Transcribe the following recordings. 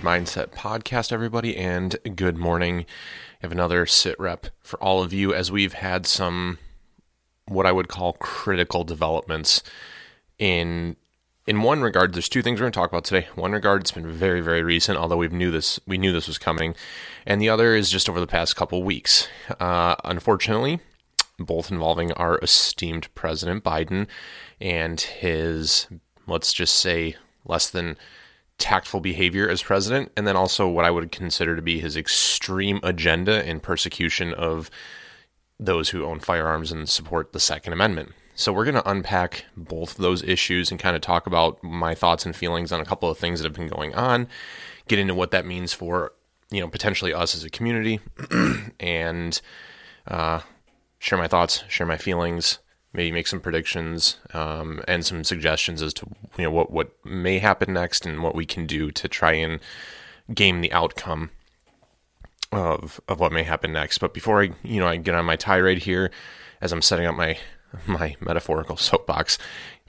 Mindset podcast, everybody, and good morning. I have another sit rep for all of you as we've had some what I would call critical developments in in one regard. There's two things we're going to talk about today. One regard it's been very very recent although we've knew this we knew this was coming. And the other is just over the past couple weeks. Uh, unfortunately both involving our esteemed president biden and his let's just say less than tactful behavior as president, and then also what I would consider to be his extreme agenda in persecution of those who own firearms and support the Second Amendment. So, we're going to unpack both those issues and kind of talk about my thoughts and feelings on a couple of things that have been going on, get into what that means for, you know, potentially us as a community, and uh, share my thoughts, share my feelings, maybe make some predictions um, and some suggestions as to you know what what may happen next and what we can do to try and game the outcome of of what may happen next. But before I you know I get on my tirade here, as I'm setting up my my metaphorical soapbox,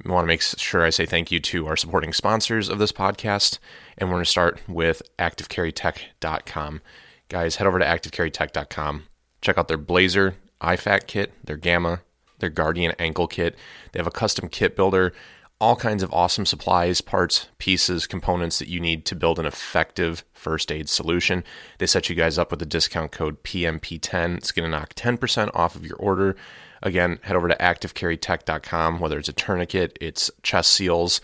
I want to make sure I say thank you to our supporting sponsors of this podcast, and we're going to start with ActiveCarryTech.com. Guys, head over to ActiveCarryTech.com. Check out their Blazer IFAK kit, their Gamma their Guardian ankle kit. They have a custom kit builder, all kinds of awesome supplies, parts, pieces, components that you need to build an effective first aid solution. They set you guys up with the discount code PMP10. It's going to knock 10% off of your order. Again, head over to activecarrytech.com, whether it's a tourniquet, it's chest seals,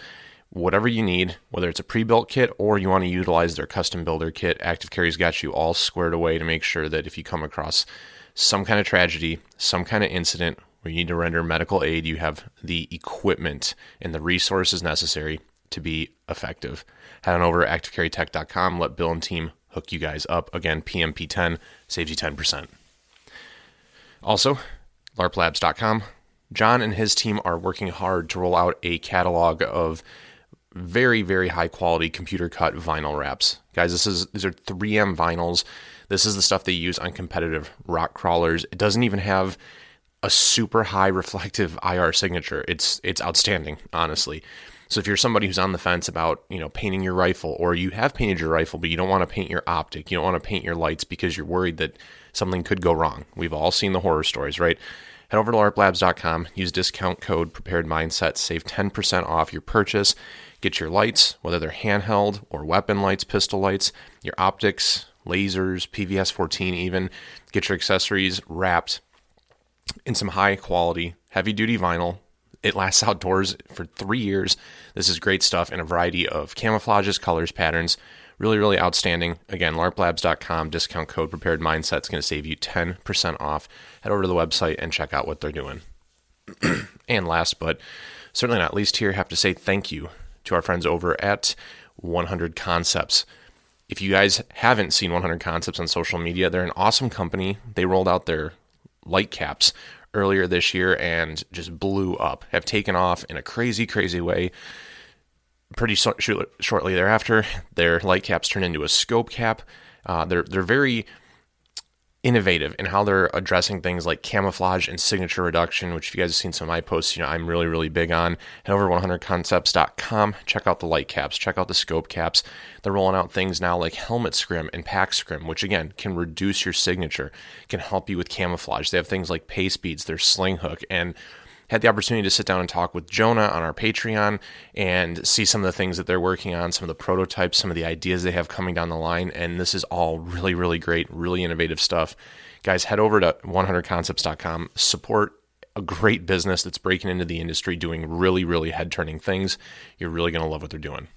whatever you need, whether it's a pre-built kit or you want to utilize their custom builder kit, Active Carry's got you all squared away to make sure that if you come across some kind of tragedy, some kind of incident, you need to render medical aid, you have the equipment and the resources necessary to be effective. Head on over to activecarrytech.com. Let Bill and team hook you guys up. Again, PMP10 saves you 10%. Also, larplabs.com. John and his team are working hard to roll out a catalog of very, very high quality computer cut vinyl wraps. Guys, this is these are 3M vinyls. This is the stuff they use on competitive rock crawlers. It doesn't even have a super high reflective IR signature. It's it's outstanding, honestly. So if you're somebody who's on the fence about, you know, painting your rifle or you have painted your rifle but you don't want to paint your optic, you don't want to paint your lights because you're worried that something could go wrong. We've all seen the horror stories, right? Head over to larplabs.com, use discount code prepared mindset, save 10% off your purchase. Get your lights, whether they're handheld or weapon lights, pistol lights, your optics, lasers, PVS 14 even. Get your accessories wrapped in some high quality, heavy duty vinyl. It lasts outdoors for three years. This is great stuff in a variety of camouflages, colors, patterns. Really, really outstanding. Again, larplabs.com, discount code prepared mindset is going to save you 10% off. Head over to the website and check out what they're doing. and last but certainly not least here, have to say thank you to our friends over at 100 Concepts. If you guys haven't seen 100 Concepts on social media, they're an awesome company. They rolled out their light caps earlier this year and just blew up, have taken off in a crazy, crazy way. Pretty so- shortly thereafter, their light caps turn into a scope cap. Uh, they're they're very innovative in how they're addressing things like camouflage and signature reduction, which if you guys have seen some of my posts, you know, I'm really, really big on. Head over 100concepts.com, check out the light caps, check out the scope caps. They're rolling out things now like helmet scrim and pack scrim, which again can reduce your signature, can help you with camouflage. They have things like pace beads, their sling hook, and had the opportunity to sit down and talk with Jonah on our Patreon and see some of the things that they're working on, some of the prototypes, some of the ideas they have coming down the line. And this is all really, really great, really innovative stuff. Guys, head over to 100concepts.com, support a great business that's breaking into the industry, doing really, really head turning things. You're really going to love what they're doing.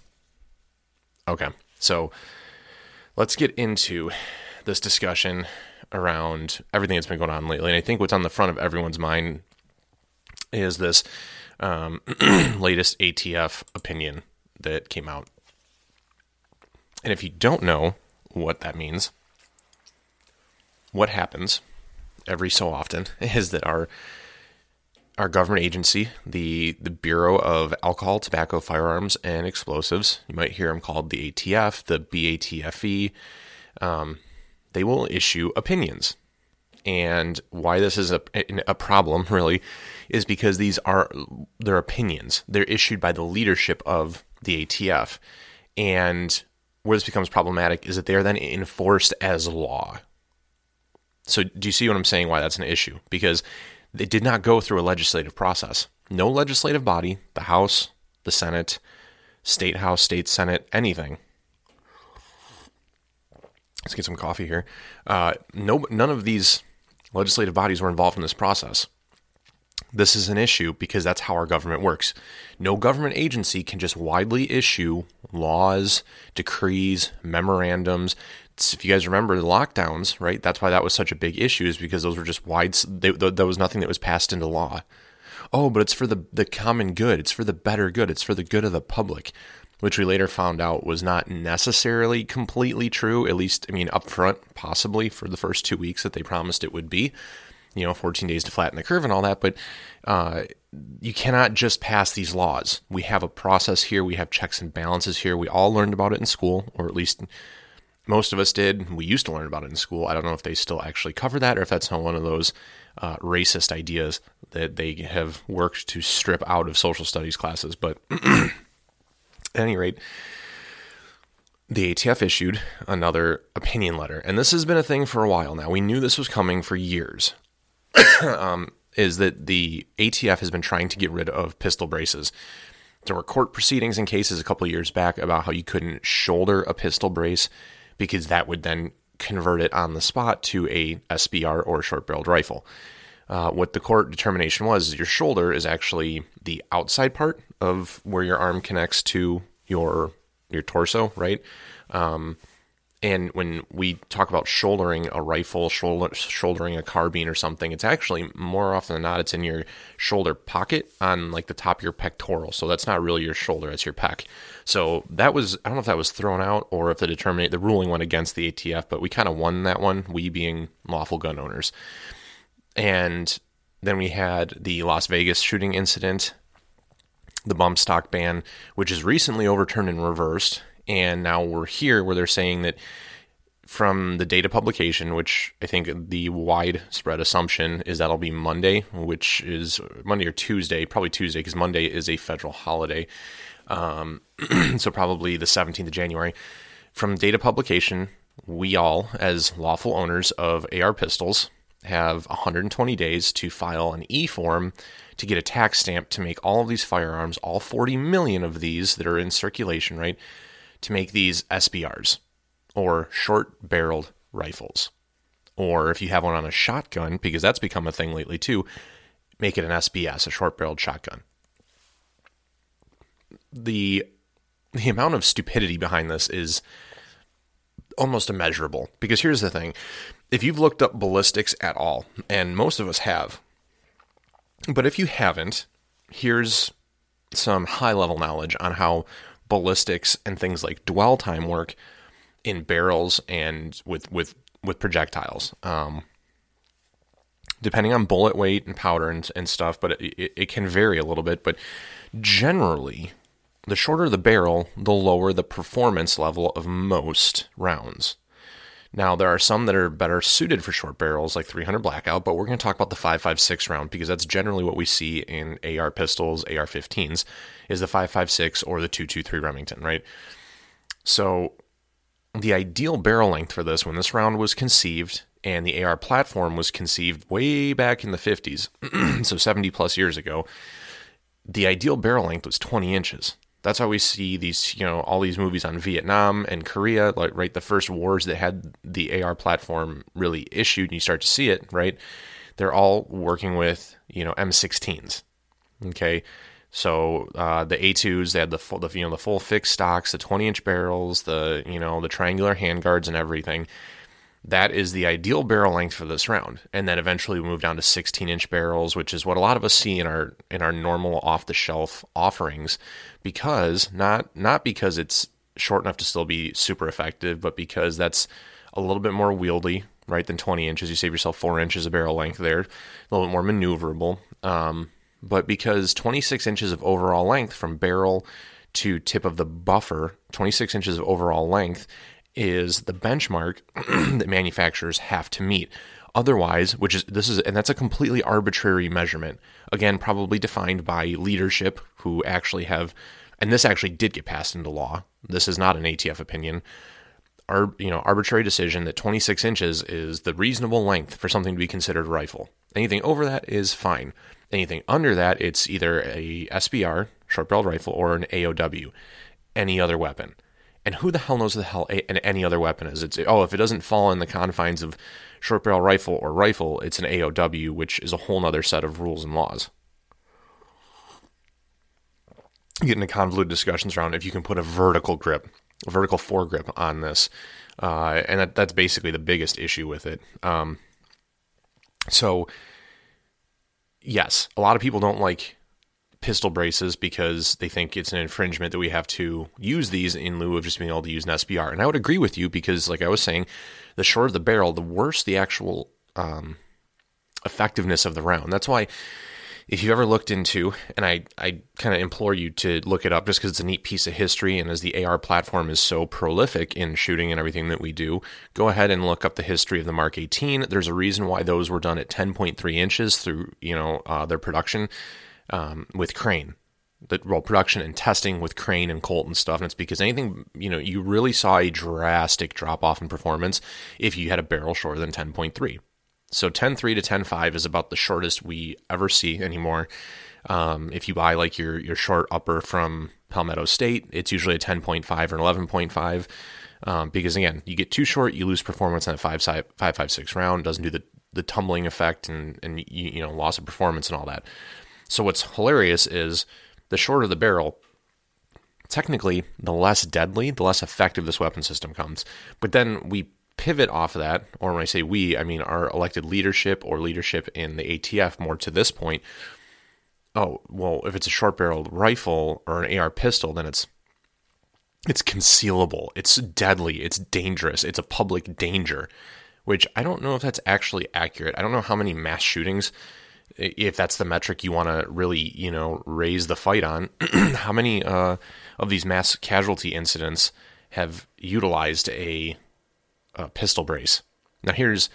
Okay, so let's get into this discussion around everything that's been going on lately. And I think what's on the front of everyone's mind is this um, latest ATF opinion that came out. And if you don't know what that means, what happens every so often is that our our government agency, the the Bureau of Alcohol, Tobacco, Firearms, and Explosives, you might hear them called the ATF, the BATFE, um, they will issue opinions. And why this is a, a problem, really, is because these are their opinions. They're issued by the leadership of the ATF. And where this becomes problematic is that they are then enforced as law. So, do you see what I'm saying? Why that's an issue? Because they did not go through a legislative process. No legislative body, the House, the Senate, state House, state Senate, anything. Let's get some coffee here. Uh, no, none of these legislative bodies were involved in this process. This is an issue because that's how our government works. No government agency can just widely issue laws, decrees, memorandums. If you guys remember the lockdowns, right? That's why that was such a big issue, is because those were just wide. There was nothing that was passed into law. Oh, but it's for the the common good. It's for the better good. It's for the good of the public, which we later found out was not necessarily completely true. At least, I mean, upfront, possibly for the first two weeks that they promised it would be you know, 14 days to flatten the curve and all that, but uh, you cannot just pass these laws. We have a process here, we have checks and balances here. We all learned about it in school, or at least most of us did. We used to learn about it in school. I don't know if they still actually cover that or if that's not one of those uh, racist ideas that they have worked to strip out of social studies classes. But at any rate, the ATF issued another opinion letter. And this has been a thing for a while now. We knew this was coming for years. um, is that the ATF has been trying to get rid of pistol braces. There were court proceedings and cases a couple years back about how you couldn't shoulder a pistol brace because that would then convert it on the spot to a SBR or short barreled rifle. Uh, what the court determination was is your shoulder is actually the outside part of where your arm connects to your your torso, right? Um, and when we talk about shouldering a rifle, shoulder, shouldering a carbine or something, it's actually more often than not, it's in your shoulder pocket on like the top of your pectoral. So that's not really your shoulder, it's your pec. So that was, I don't know if that was thrown out or if the determinate, the ruling went against the ATF, but we kind of won that one, we being lawful gun owners. And then we had the Las Vegas shooting incident, the bump stock ban, which is recently overturned and reversed and now we're here where they're saying that from the data publication, which I think the widespread assumption is that'll be Monday, which is Monday or Tuesday, probably Tuesday, because Monday is a federal holiday. Um, so probably the 17th of January. From data publication, we all, as lawful owners of AR pistols, have 120 days to file an e form to get a tax stamp to make all of these firearms, all 40 million of these that are in circulation, right? to make these SBRs or short barreled rifles. Or if you have one on a shotgun, because that's become a thing lately too, make it an SBS, a short barreled shotgun. The the amount of stupidity behind this is almost immeasurable. Because here's the thing if you've looked up ballistics at all, and most of us have, but if you haven't, here's some high level knowledge on how ballistics and things like dwell time work in barrels and with with with projectiles. Um, depending on bullet weight and powder and, and stuff, but it, it, it can vary a little bit. But generally, the shorter the barrel, the lower the performance level of most rounds. Now, there are some that are better suited for short barrels, like 300 Blackout, but we're going to talk about the 5.56 round because that's generally what we see in AR pistols, AR 15s, is the 5.56 or the 223 Remington, right? So, the ideal barrel length for this, when this round was conceived and the AR platform was conceived way back in the 50s, so 70 plus years ago, the ideal barrel length was 20 inches. That's how we see these, you know, all these movies on Vietnam and Korea, like right, the first wars that had the AR platform really issued, and you start to see it, right? They're all working with, you know, M16s. Okay, so uh, the A2s, they had the full, the, you know, the full fixed stocks, the 20 inch barrels, the you know, the triangular handguards and everything that is the ideal barrel length for this round. And then eventually we move down to 16 inch barrels, which is what a lot of us see in our in our normal off the shelf offerings, because not not because it's short enough to still be super effective, but because that's a little bit more wieldy, right, than 20 inches. You save yourself four inches of barrel length there, a little bit more maneuverable. Um, but because 26 inches of overall length from barrel to tip of the buffer, 26 inches of overall length is the benchmark that manufacturers have to meet. Otherwise, which is this is and that's a completely arbitrary measurement. Again, probably defined by leadership who actually have and this actually did get passed into law. This is not an ATF opinion. Our, you know, arbitrary decision that 26 inches is the reasonable length for something to be considered a rifle. Anything over that is fine. Anything under that, it's either a SBR, short barreled rifle, or an AOW, any other weapon. And who the hell knows the hell a, any other weapon is? It's oh, if it doesn't fall in the confines of short barrel rifle or rifle, it's an AOW, which is a whole other set of rules and laws. Get into convoluted discussions around if you can put a vertical grip, a vertical foregrip on this, uh, and that, that's basically the biggest issue with it. Um, so, yes, a lot of people don't like pistol braces because they think it's an infringement that we have to use these in lieu of just being able to use an SBR. And I would agree with you because, like I was saying, the shorter the barrel, the worse the actual um, effectiveness of the round. That's why, if you've ever looked into, and I, I kind of implore you to look it up just because it's a neat piece of history, and as the AR platform is so prolific in shooting and everything that we do, go ahead and look up the history of the Mark 18. There's a reason why those were done at 10.3 inches through you know uh, their production um, with Crane, the well production and testing with Crane and Colt and stuff. And it's because anything you know you really saw a drastic drop off in performance if you had a barrel shorter than 10.3. So 10.3 to 10.5 is about the shortest we ever see anymore. Um, if you buy like your your short upper from Palmetto State, it's usually a 10.5 or an 11.5. Um, because again, you get too short, you lose performance on a five, five, five, six round. Doesn't do the the tumbling effect and and you, you know loss of performance and all that. So what's hilarious is the shorter the barrel, technically the less deadly, the less effective this weapon system comes. But then we pivot off of that, or when I say we, I mean our elected leadership or leadership in the ATF more to this point. Oh, well, if it's a short barreled rifle or an AR pistol, then it's it's concealable, it's deadly, it's dangerous, it's a public danger, which I don't know if that's actually accurate. I don't know how many mass shootings if that's the metric you want to really, you know, raise the fight on, how many uh, of these mass casualty incidents have utilized a, a, pistol brace? Now, here's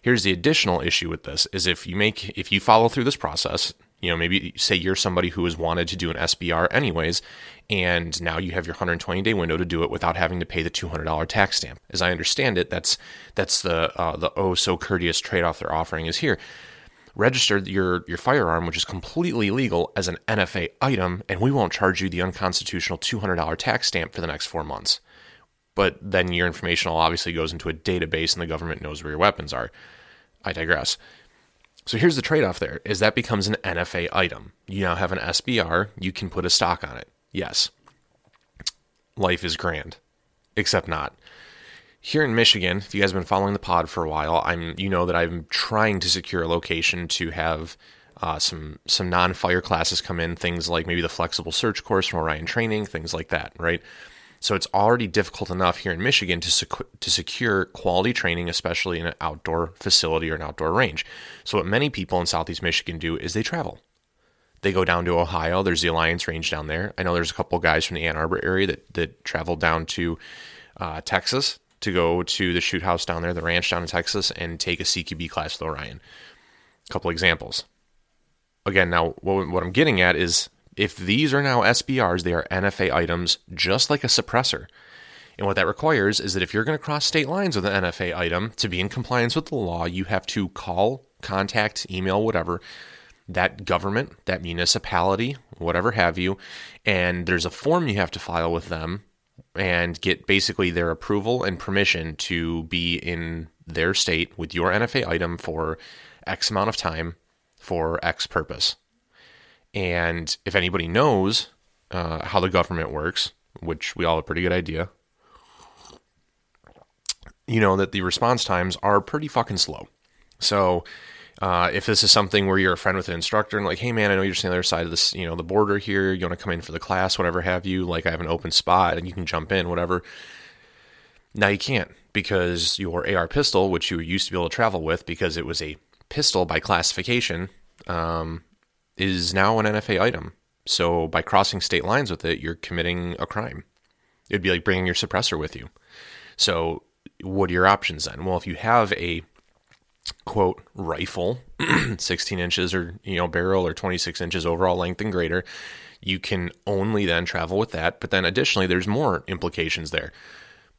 here's the additional issue with this: is if you make if you follow through this process, you know, maybe say you're somebody who has wanted to do an SBR anyways, and now you have your 120 day window to do it without having to pay the $200 tax stamp. As I understand it, that's that's the uh, the oh so courteous trade off they're offering is here registered your, your firearm, which is completely legal, as an NFA item, and we won't charge you the unconstitutional $200 tax stamp for the next four months. But then your information obviously goes into a database and the government knows where your weapons are. I digress. So here's the trade off there is that becomes an NFA item. You now have an SBR, you can put a stock on it. Yes. Life is grand. Except not here in Michigan, if you guys have been following the pod for a while, I'm you know that I'm trying to secure a location to have uh, some some non-fire classes come in, things like maybe the flexible search course from Orion Training, things like that, right? So it's already difficult enough here in Michigan to sec- to secure quality training, especially in an outdoor facility or an outdoor range. So what many people in Southeast Michigan do is they travel. They go down to Ohio. There's the Alliance Range down there. I know there's a couple guys from the Ann Arbor area that that travel down to uh, Texas to go to the shoot house down there, the ranch down in Texas, and take a CQB class with Orion. A couple examples. Again, now what, what I'm getting at is if these are now SBRs, they are NFA items just like a suppressor. And what that requires is that if you're going to cross state lines with an NFA item to be in compliance with the law, you have to call, contact, email, whatever, that government, that municipality, whatever have you, and there's a form you have to file with them and get basically their approval and permission to be in their state with your NFA item for X amount of time for X purpose. And if anybody knows uh, how the government works, which we all have a pretty good idea, you know that the response times are pretty fucking slow. So uh, if this is something where you're a friend with an instructor and like, hey man, I know you're just on the other side of this, you know, the border here. You want to come in for the class, whatever have you. Like, I have an open spot and you can jump in, whatever. Now you can't because your AR pistol, which you used to be able to travel with because it was a pistol by classification, um, is now an NFA item. So by crossing state lines with it, you're committing a crime. It'd be like bringing your suppressor with you. So what are your options then? Well, if you have a quote rifle 16 inches or you know barrel or 26 inches overall length and greater You can only then travel with that. But then additionally, there's more implications there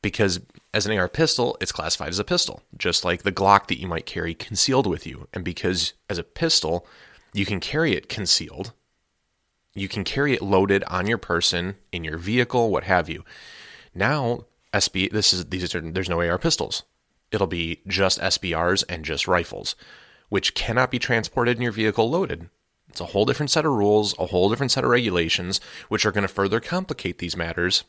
because as an AR pistol, it's classified as a pistol, just like the Glock that you might carry concealed with you. And because as a pistol, you can carry it concealed, you can carry it loaded on your person, in your vehicle, what have you. Now, SB, this is these are there's no AR pistols. It'll be just SBRs and just rifles, which cannot be transported in your vehicle loaded. It's a whole different set of rules, a whole different set of regulations, which are going to further complicate these matters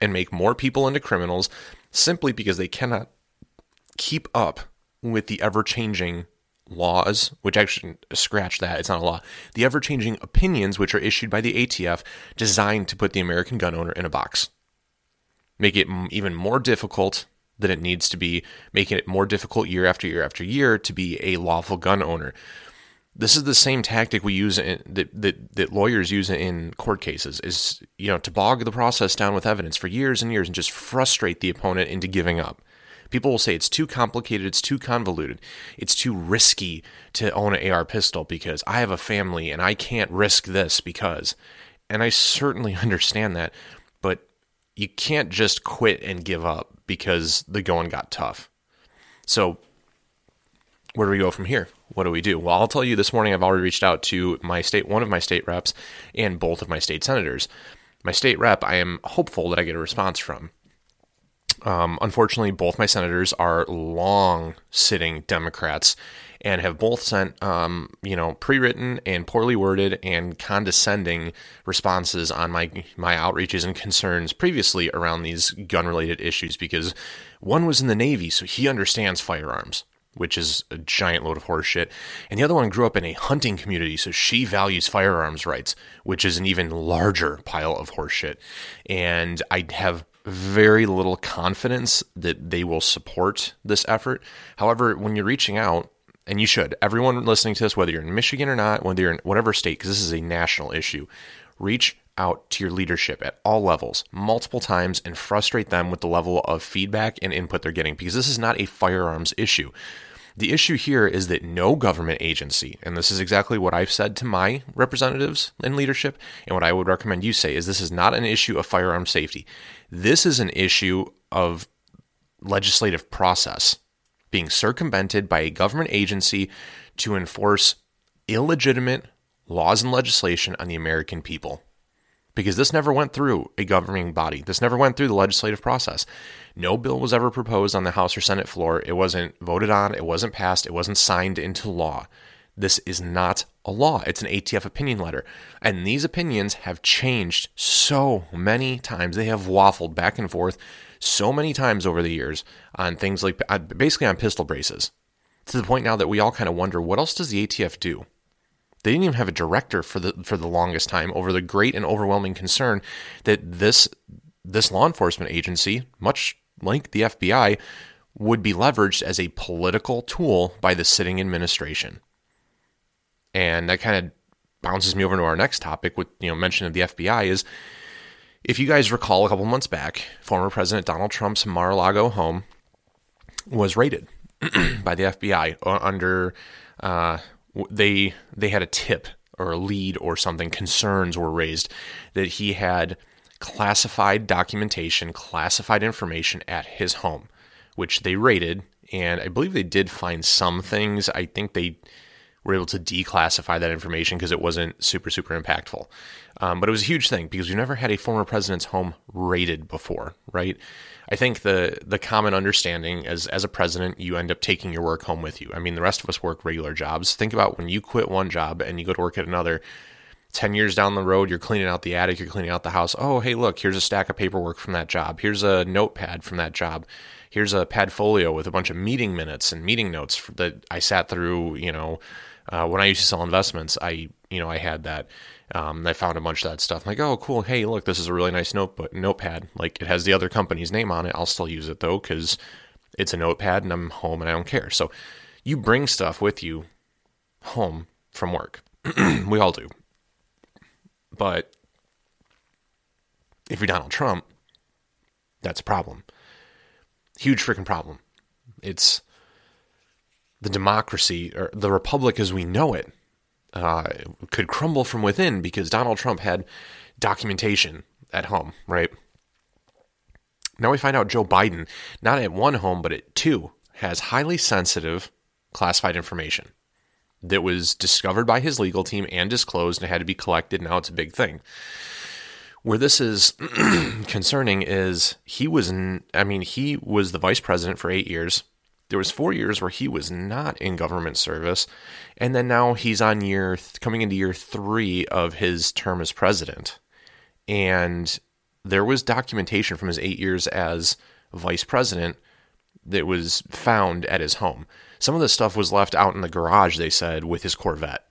and make more people into criminals simply because they cannot keep up with the ever changing laws, which actually scratch that, it's not a law, the ever changing opinions which are issued by the ATF designed to put the American gun owner in a box. Make it even more difficult than it needs to be, making it more difficult year after year after year to be a lawful gun owner. This is the same tactic we use in, that, that that lawyers use in court cases is you know to bog the process down with evidence for years and years and just frustrate the opponent into giving up. People will say it's too complicated, it's too convoluted, it's too risky to own an AR pistol because I have a family and I can't risk this because. And I certainly understand that, but you can't just quit and give up because the going got tough. So, where do we go from here? What do we do? Well, I'll tell you this morning I've already reached out to my state, one of my state reps, and both of my state senators. My state rep, I am hopeful that I get a response from. Um, unfortunately, both my senators are long sitting Democrats and have both sent, um, you know, pre-written and poorly worded and condescending responses on my my outreaches and concerns previously around these gun-related issues. Because one was in the Navy, so he understands firearms, which is a giant load of horseshit, and the other one grew up in a hunting community, so she values firearms rights, which is an even larger pile of horseshit. And I have very little confidence that they will support this effort. However, when you're reaching out, and you should, everyone listening to this, whether you're in Michigan or not, whether you're in whatever state, because this is a national issue, reach out to your leadership at all levels multiple times and frustrate them with the level of feedback and input they're getting because this is not a firearms issue. The issue here is that no government agency, and this is exactly what I've said to my representatives in leadership, and what I would recommend you say is this is not an issue of firearm safety. This is an issue of legislative process being circumvented by a government agency to enforce illegitimate laws and legislation on the American people because this never went through a governing body. This never went through the legislative process. No bill was ever proposed on the House or Senate floor. It wasn't voted on, it wasn't passed, it wasn't signed into law. This is not a law. It's an ATF opinion letter. And these opinions have changed so many times. They have waffled back and forth so many times over the years on things like uh, basically on pistol braces to the point now that we all kind of wonder what else does the ATF do? They didn't even have a director for the for the longest time over the great and overwhelming concern that this this law enforcement agency, much like the FBI, would be leveraged as a political tool by the sitting administration. And that kind of bounces me over to our next topic with you know mention of the FBI is if you guys recall a couple months back, former President Donald Trump's Mar-a-Lago home was raided by the FBI under uh, they they had a tip or a lead or something concerns were raised that he had classified documentation classified information at his home which they raided and i believe they did find some things. I think they were able to declassify that information because it wasn't super super impactful um, but it was a huge thing because we've never had a former president's home raided before right I think the the common understanding as as a president, you end up taking your work home with you. I mean, the rest of us work regular jobs. Think about when you quit one job and you go to work at another. 10 years down the road, you're cleaning out the attic, you're cleaning out the house. Oh, hey, look, here's a stack of paperwork from that job. Here's a notepad from that job. Here's a padfolio with a bunch of meeting minutes and meeting notes that I sat through, you know, uh, when I used to sell investments, I, you know, I had that. Um, I found a bunch of that stuff. I'm like, oh, cool. Hey, look, this is a really nice notebook, notepad. Like, it has the other company's name on it. I'll still use it though, because it's a notepad and I'm home and I don't care. So, you bring stuff with you home from work. we all do. But if you're Donald Trump, that's a problem. Huge freaking problem. It's the democracy or the republic as we know it uh, could crumble from within because Donald Trump had documentation at home, right? Now we find out Joe Biden, not at one home, but at two, has highly sensitive classified information that was discovered by his legal team and disclosed and had to be collected. Now it's a big thing. Where this is concerning is he was, I mean, he was the vice president for eight years. There was four years where he was not in government service, and then now he's on year coming into year three of his term as president. And there was documentation from his eight years as vice president that was found at his home. Some of the stuff was left out in the garage, they said, with his Corvette.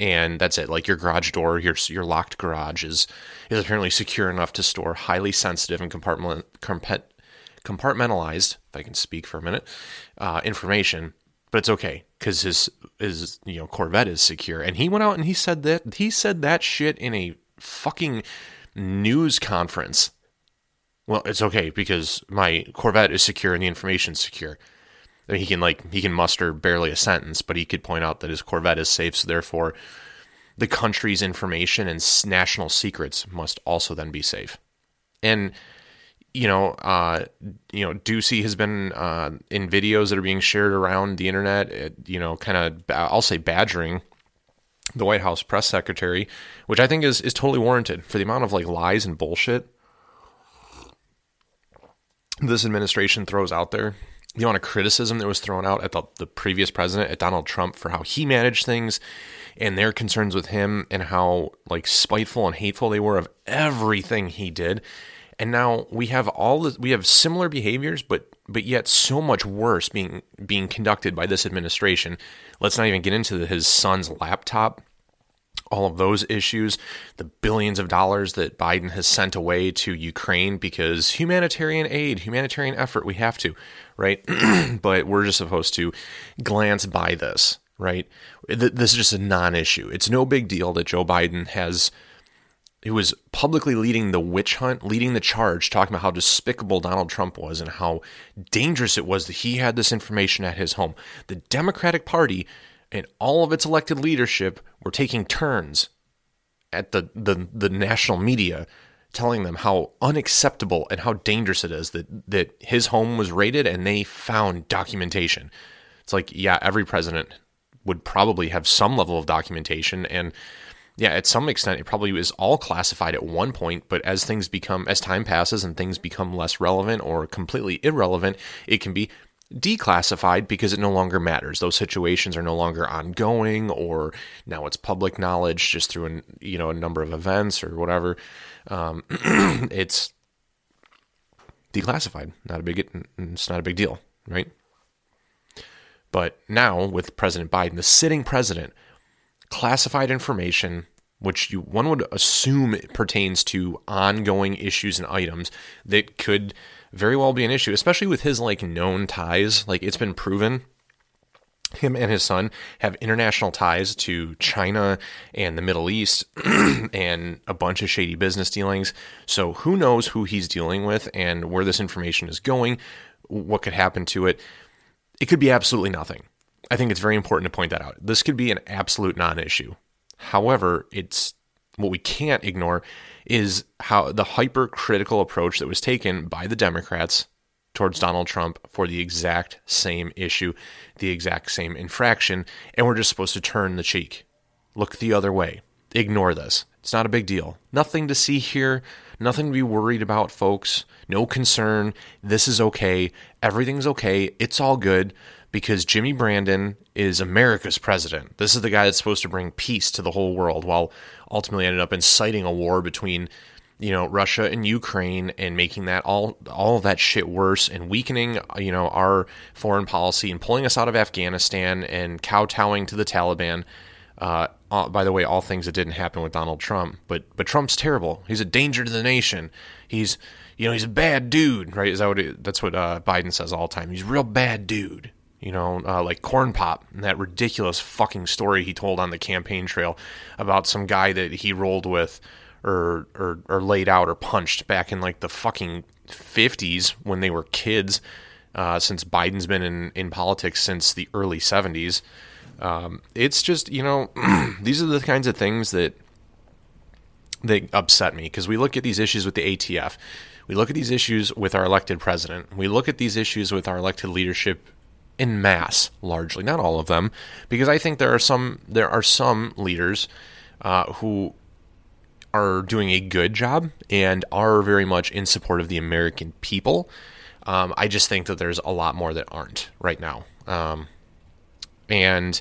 And that's it. Like your garage door, your your locked garage is is apparently secure enough to store highly sensitive and compartment, compartmentalized, if I can speak for a minute, uh, information. But it's okay because his his you know Corvette is secure. And he went out and he said that he said that shit in a fucking news conference. Well, it's okay because my Corvette is secure and the information's secure. I mean, he can like he can muster barely a sentence, but he could point out that his Corvette is safe. So therefore, the country's information and national secrets must also then be safe. And you know, uh, you know, Doocy has been uh, in videos that are being shared around the internet. You know, kind of I'll say badgering the White House press secretary, which I think is is totally warranted for the amount of like lies and bullshit this administration throws out there. The amount of criticism that was thrown out at the, the previous president, at Donald Trump, for how he managed things and their concerns with him and how like spiteful and hateful they were of everything he did. And now we have all the, we have similar behaviors, but but yet so much worse being being conducted by this administration. Let's not even get into his son's laptop all of those issues, the billions of dollars that Biden has sent away to Ukraine because humanitarian aid, humanitarian effort, we have to, right? but we're just supposed to glance by this, right? This is just a non issue. It's no big deal that Joe Biden has. He was publicly leading the witch hunt, leading the charge, talking about how despicable Donald Trump was and how dangerous it was that he had this information at his home. The Democratic Party and all of its elected leadership were taking turns at the, the, the national media telling them how unacceptable and how dangerous it is that, that his home was raided and they found documentation. It's like, yeah, every president would probably have some level of documentation and yeah, at some extent, it probably was all classified at one point, but as things become, as time passes and things become less relevant or completely irrelevant, it can be declassified because it no longer matters. Those situations are no longer ongoing, or now it's public knowledge just through an, you know a number of events or whatever. Um, it's declassified. Not a big. It's not a big deal, right? But now with President Biden, the sitting president, classified information which you one would assume pertains to ongoing issues and items that could very well be an issue, especially with his like known ties. Like it's been proven him and his son have international ties to China and the Middle East and a bunch of shady business dealings. So who knows who he's dealing with and where this information is going, what could happen to it. It could be absolutely nothing. I think it's very important to point that out. This could be an absolute non issue. However, it's what we can't ignore is how the hypercritical approach that was taken by the Democrats towards Donald Trump for the exact same issue, the exact same infraction, and we're just supposed to turn the cheek, look the other way, ignore this. It's not a big deal. Nothing to see here, nothing to be worried about, folks. No concern. This is okay. Everything's okay. It's all good because Jimmy Brandon is America's president. This is the guy that's supposed to bring peace to the whole world while ultimately ended up inciting a war between you know Russia and Ukraine and making that all all of that shit worse and weakening you know our foreign policy and pulling us out of Afghanistan and kowtowing to the Taliban. Uh, uh, by the way, all things that didn't happen with Donald Trump, but but Trump's terrible. He's a danger to the nation. He's you know he's a bad dude, right? Is that what it, that's what uh, Biden says all the time? He's a real bad dude you know, uh, like Corn Pop and that ridiculous fucking story he told on the campaign trail about some guy that he rolled with or, or, or laid out or punched back in like the fucking 50s when they were kids, uh, since Biden's been in, in politics since the early 70s. Um, it's just you know these are the kinds of things that that upset me because we look at these issues with the ATF, we look at these issues with our elected president, we look at these issues with our elected leadership in mass, largely, not all of them, because I think there are some there are some leaders uh, who are doing a good job and are very much in support of the American people. Um, I just think that there's a lot more that aren't right now. Um, and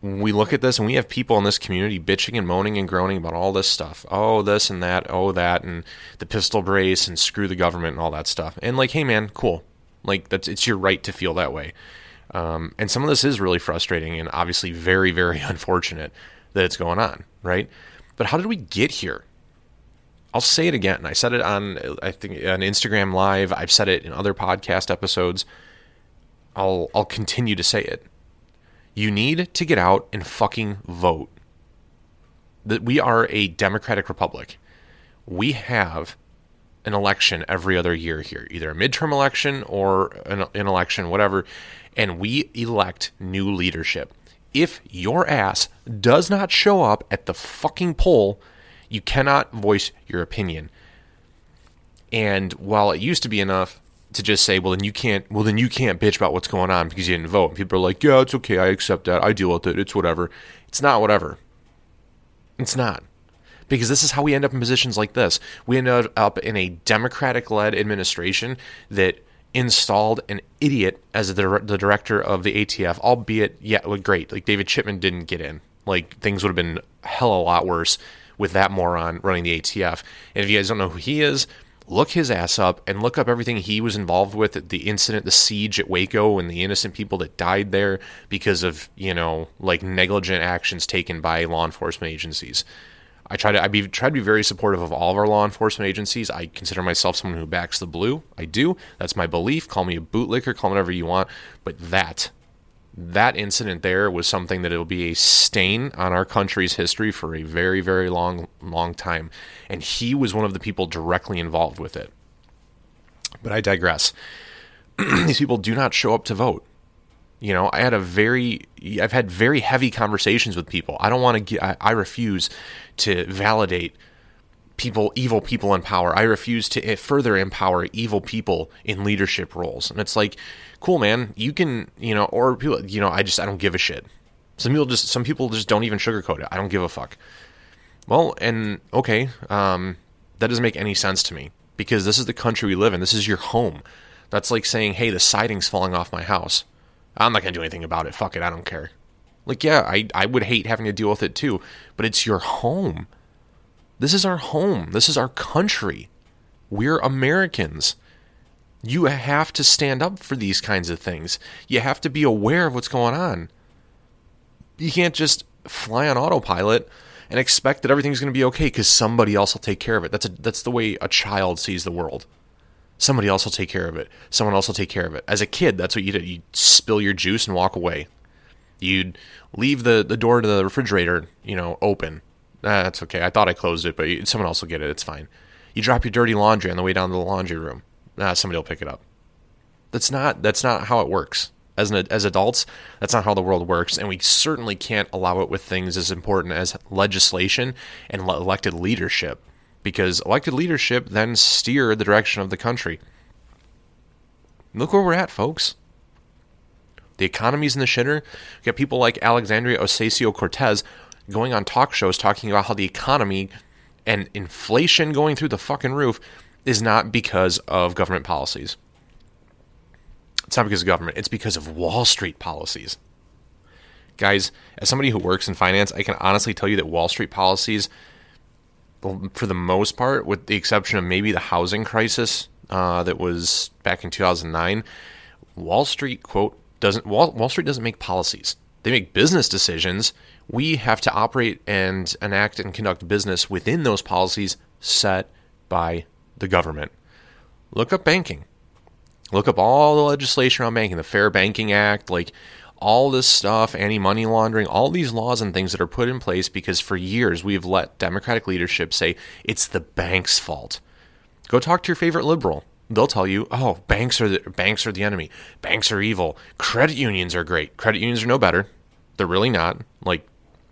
we look at this and we have people in this community bitching and moaning and groaning about all this stuff. Oh, this and that, oh, that, and the pistol brace and screw the government and all that stuff. And like, hey, man, cool. Like, that's it's your right to feel that way. Um, and some of this is really frustrating and obviously very, very unfortunate that it's going on, right? But how did we get here? I'll say it again. I said it on, I think, on Instagram Live. I've said it in other podcast episodes. I'll, I'll continue to say it you need to get out and fucking vote. That we are a democratic republic. We have an election every other year here, either a midterm election or an, an election, whatever, and we elect new leadership. If your ass does not show up at the fucking poll, you cannot voice your opinion. And while it used to be enough to just say, well, then you can't, well, then you can't bitch about what's going on because you didn't vote. And people are like, yeah, it's okay. I accept that. I deal with it. It's whatever. It's not whatever. It's not. Because this is how we end up in positions like this. We end up in a Democratic led administration that installed an idiot as the, the director of the ATF, albeit, yeah, would great. Like David Chipman didn't get in. Like things would have been hell a lot worse with that moron running the ATF. And if you guys don't know who he is, look his ass up and look up everything he was involved with the incident, the siege at Waco, and the innocent people that died there because of, you know, like negligent actions taken by law enforcement agencies. I try to I be try to be very supportive of all of our law enforcement agencies. I consider myself someone who backs the blue. I do. That's my belief. Call me a bootlicker, call me whatever you want. But that that incident there was something that it'll be a stain on our country's history for a very, very long, long time. And he was one of the people directly involved with it. But I digress. These people do not show up to vote. You know, I had a very, I've had very heavy conversations with people. I don't want to get, I, refuse to validate people, evil people in power. I refuse to further empower evil people in leadership roles. And it's like, cool, man, you can, you know, or people, you know, I just, I don't give a shit. Some people just, some people just don't even sugarcoat it. I don't give a fuck. Well, and okay, um, that doesn't make any sense to me because this is the country we live in. This is your home. That's like saying, hey, the siding's falling off my house. I'm not going to do anything about it. Fuck it. I don't care. Like, yeah, I, I would hate having to deal with it too, but it's your home. This is our home. This is our country. We're Americans. You have to stand up for these kinds of things. You have to be aware of what's going on. You can't just fly on autopilot and expect that everything's going to be okay because somebody else will take care of it. That's a, that's the way a child sees the world. Somebody else will take care of it. Someone else will take care of it. As a kid, that's what you did. You spill your juice and walk away. You'd leave the, the door to the refrigerator, you know, open that's okay. I thought I closed it, but someone else will get it. It's fine. You drop your dirty laundry on the way down to the laundry room. Nah, somebody will pick it up. That's not that's not how it works. As an, as adults, that's not how the world works, and we certainly can't allow it with things as important as legislation and elected leadership, because elected leadership then steer the direction of the country. Look where we're at, folks. The economy's in the shitter. We got people like Alexandria Ocasio Cortez going on talk shows talking about how the economy and inflation going through the fucking roof is not because of government policies. It's not because of government, it's because of Wall Street policies. Guys, as somebody who works in finance, I can honestly tell you that Wall Street policies, for the most part, with the exception of maybe the housing crisis uh, that was back in 2009, Wall Street, quote, doesn't Wall, Wall Street doesn't make policies. They make business decisions we have to operate and enact and conduct business within those policies set by the government. Look up banking. Look up all the legislation around banking, the Fair Banking Act, like all this stuff, anti money laundering, all these laws and things that are put in place because for years we've let Democratic leadership say it's the bank's fault. Go talk to your favorite liberal. They'll tell you, "Oh, banks are the banks are the enemy. Banks are evil. Credit unions are great. Credit unions are no better. They're really not. Like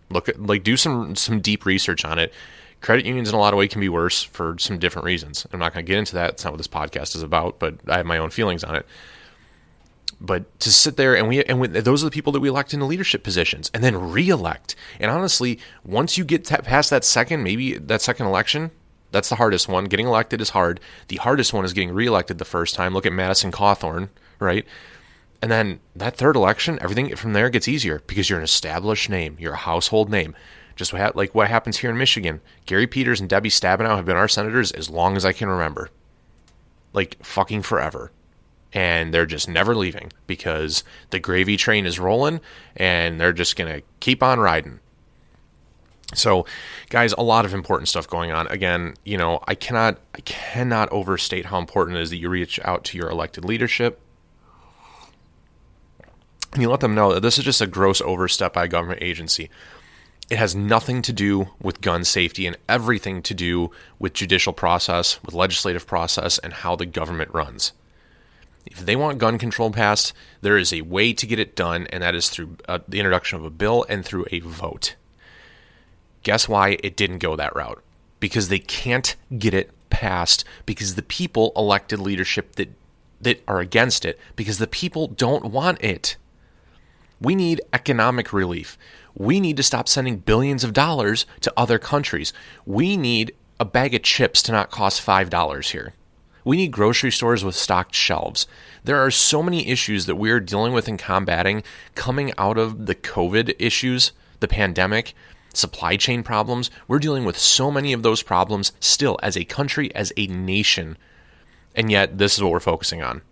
look at like do some some deep research on it. Credit unions in a lot of ways can be worse for some different reasons. I'm not going to get into that. It's not what this podcast is about, but I have my own feelings on it. But to sit there and we and we, those are the people that we elect into leadership positions and then re-elect. And honestly, once you get t- past that second, maybe that second election, that's the hardest one. Getting elected is hard. The hardest one is getting reelected the first time. Look at Madison Cawthorn, right? And then that third election, everything from there gets easier because you're an established name, you're a household name. Just like what happens here in Michigan. Gary Peters and Debbie Stabenow have been our senators as long as I can remember. Like fucking forever. And they're just never leaving because the gravy train is rolling and they're just going to keep on riding. So, guys, a lot of important stuff going on. Again, you know, I cannot I cannot overstate how important it is that you reach out to your elected leadership and you let them know that this is just a gross overstep by a government agency. It has nothing to do with gun safety and everything to do with judicial process, with legislative process, and how the government runs. If they want gun control passed, there is a way to get it done, and that is through uh, the introduction of a bill and through a vote. Guess why it didn't go that route? Because they can't get it passed because the people elected leadership that that are against it because the people don't want it. We need economic relief. We need to stop sending billions of dollars to other countries. We need a bag of chips to not cost $5 here. We need grocery stores with stocked shelves. There are so many issues that we are dealing with and combating coming out of the COVID issues, the pandemic, supply chain problems. We're dealing with so many of those problems still as a country, as a nation. And yet, this is what we're focusing on.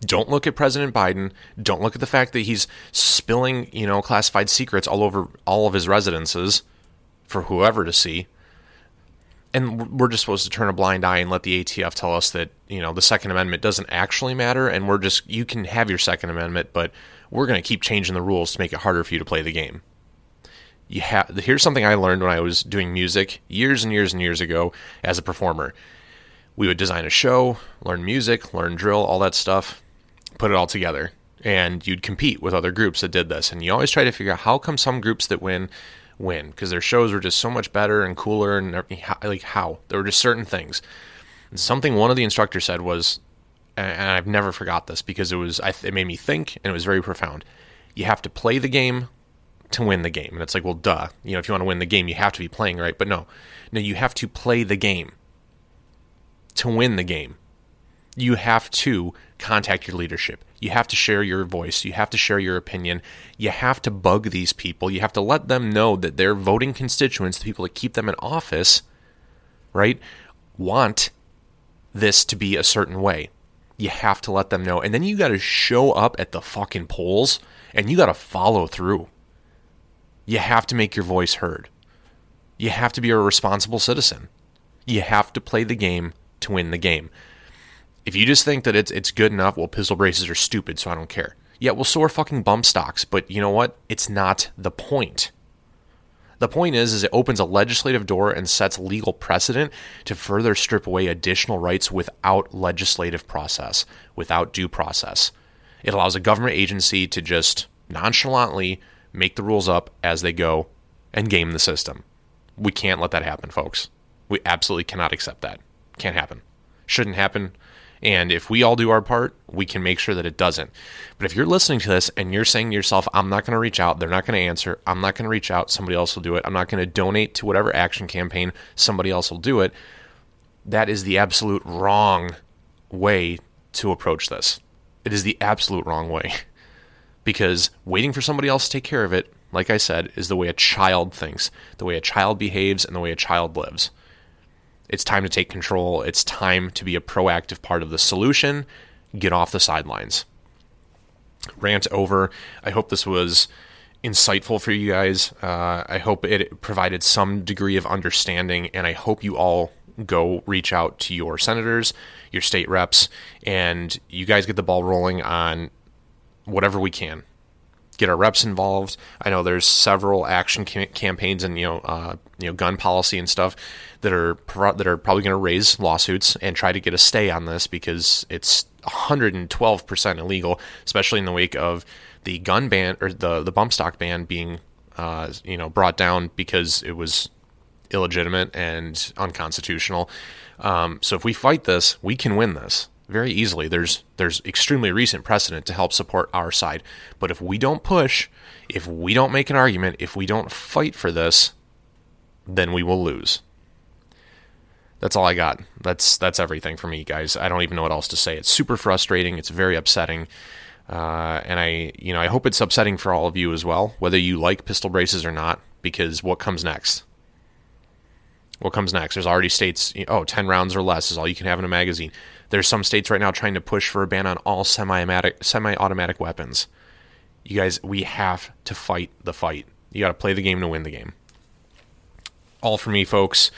Don't look at President Biden. Don't look at the fact that he's spilling, you know, classified secrets all over all of his residences for whoever to see. And we're just supposed to turn a blind eye and let the ATF tell us that, you know, the Second Amendment doesn't actually matter. And we're just, you can have your Second Amendment, but we're going to keep changing the rules to make it harder for you to play the game you have here's something I learned when I was doing music years and years and years ago as a performer. We would design a show, learn music, learn drill, all that stuff, put it all together, and you'd compete with other groups that did this. And you always try to figure out how come some groups that win win because their shows were just so much better and cooler and like how there were just certain things. And something one of the instructors said was, and I've never forgot this because it was it made me think and it was very profound. You have to play the game to win the game. And it's like, well, duh. You know, if you want to win the game, you have to be playing right. But no, no, you have to play the game to win the game. You have to contact your leadership. You have to share your voice. You have to share your opinion. You have to bug these people. You have to let them know that their voting constituents, the people that keep them in office, right, want this to be a certain way. You have to let them know. And then you got to show up at the fucking polls and you got to follow through you have to make your voice heard. You have to be a responsible citizen. You have to play the game to win the game. If you just think that it's it's good enough, well, pistol braces are stupid, so I don't care. Yeah, well, so are fucking bump stocks, but you know what? It's not the point. The point is, is it opens a legislative door and sets legal precedent to further strip away additional rights without legislative process, without due process. It allows a government agency to just nonchalantly make the rules up as they go, and game the system. We can't let that happen, folks. We absolutely cannot accept that. Can't happen. Shouldn't happen. And if we all do our part, we can make sure that it doesn't. But if you're listening to this and you're saying to yourself, I'm not going to reach out, they're not going to answer, I'm not going to reach out, somebody else will do it, I'm not going to donate to whatever action campaign, somebody else will do it, that is the absolute wrong way to approach this. It is the absolute wrong way. because waiting for somebody else to take care of it, like I said, is the way a child thinks, the way a child behaves, and the way a child lives. It's time to take control. It's time to be a proactive part of the solution. Get off the sidelines. Rant over. I hope this was insightful for you guys. Uh, I hope it provided some degree of understanding, and I hope you all go reach out to your senators, your state reps, and you guys get the ball rolling on whatever we can. get our reps involved. I know there's several action cam- campaigns and you know uh, you know gun policy and stuff that are pro- that are probably going to raise lawsuits and try to get a stay on this because it's 112% illegal, especially in the wake of the gun ban or the the bump stock ban being uh, you know brought down because it was illegitimate and unconstitutional. Um, so if we fight this, we can win this very easily. There's there's extremely recent precedent to help support our side. But if we don't push, if we don't make an argument, if we don't fight for this, then we will lose. That's all I got. That's that's everything for me, guys. I don't even know what else to say. It's super frustrating. It's very upsetting. Uh, and I, you know, I hope it's upsetting for all of you as well, whether you like pistol braces or not, because what comes next? What comes next? There's already states, oh, 10 rounds or less is all you can have in a magazine. There's some states right now trying to push for a ban on all semi-automatic semi-automatic weapons. You guys, we have to fight the fight. You got to play the game to win the game. All for me, folks.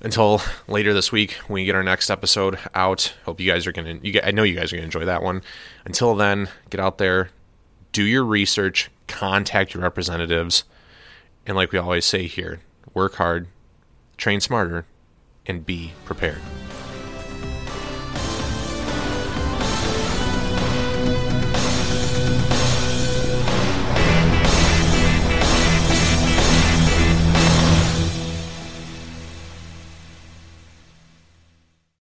Until later this week, when we get our next episode out. Hope you guys are gonna. You, I know you guys are gonna enjoy that one. Until then, get out there, do your research, contact your representatives, and like we always say here, work hard, train smarter, and be prepared.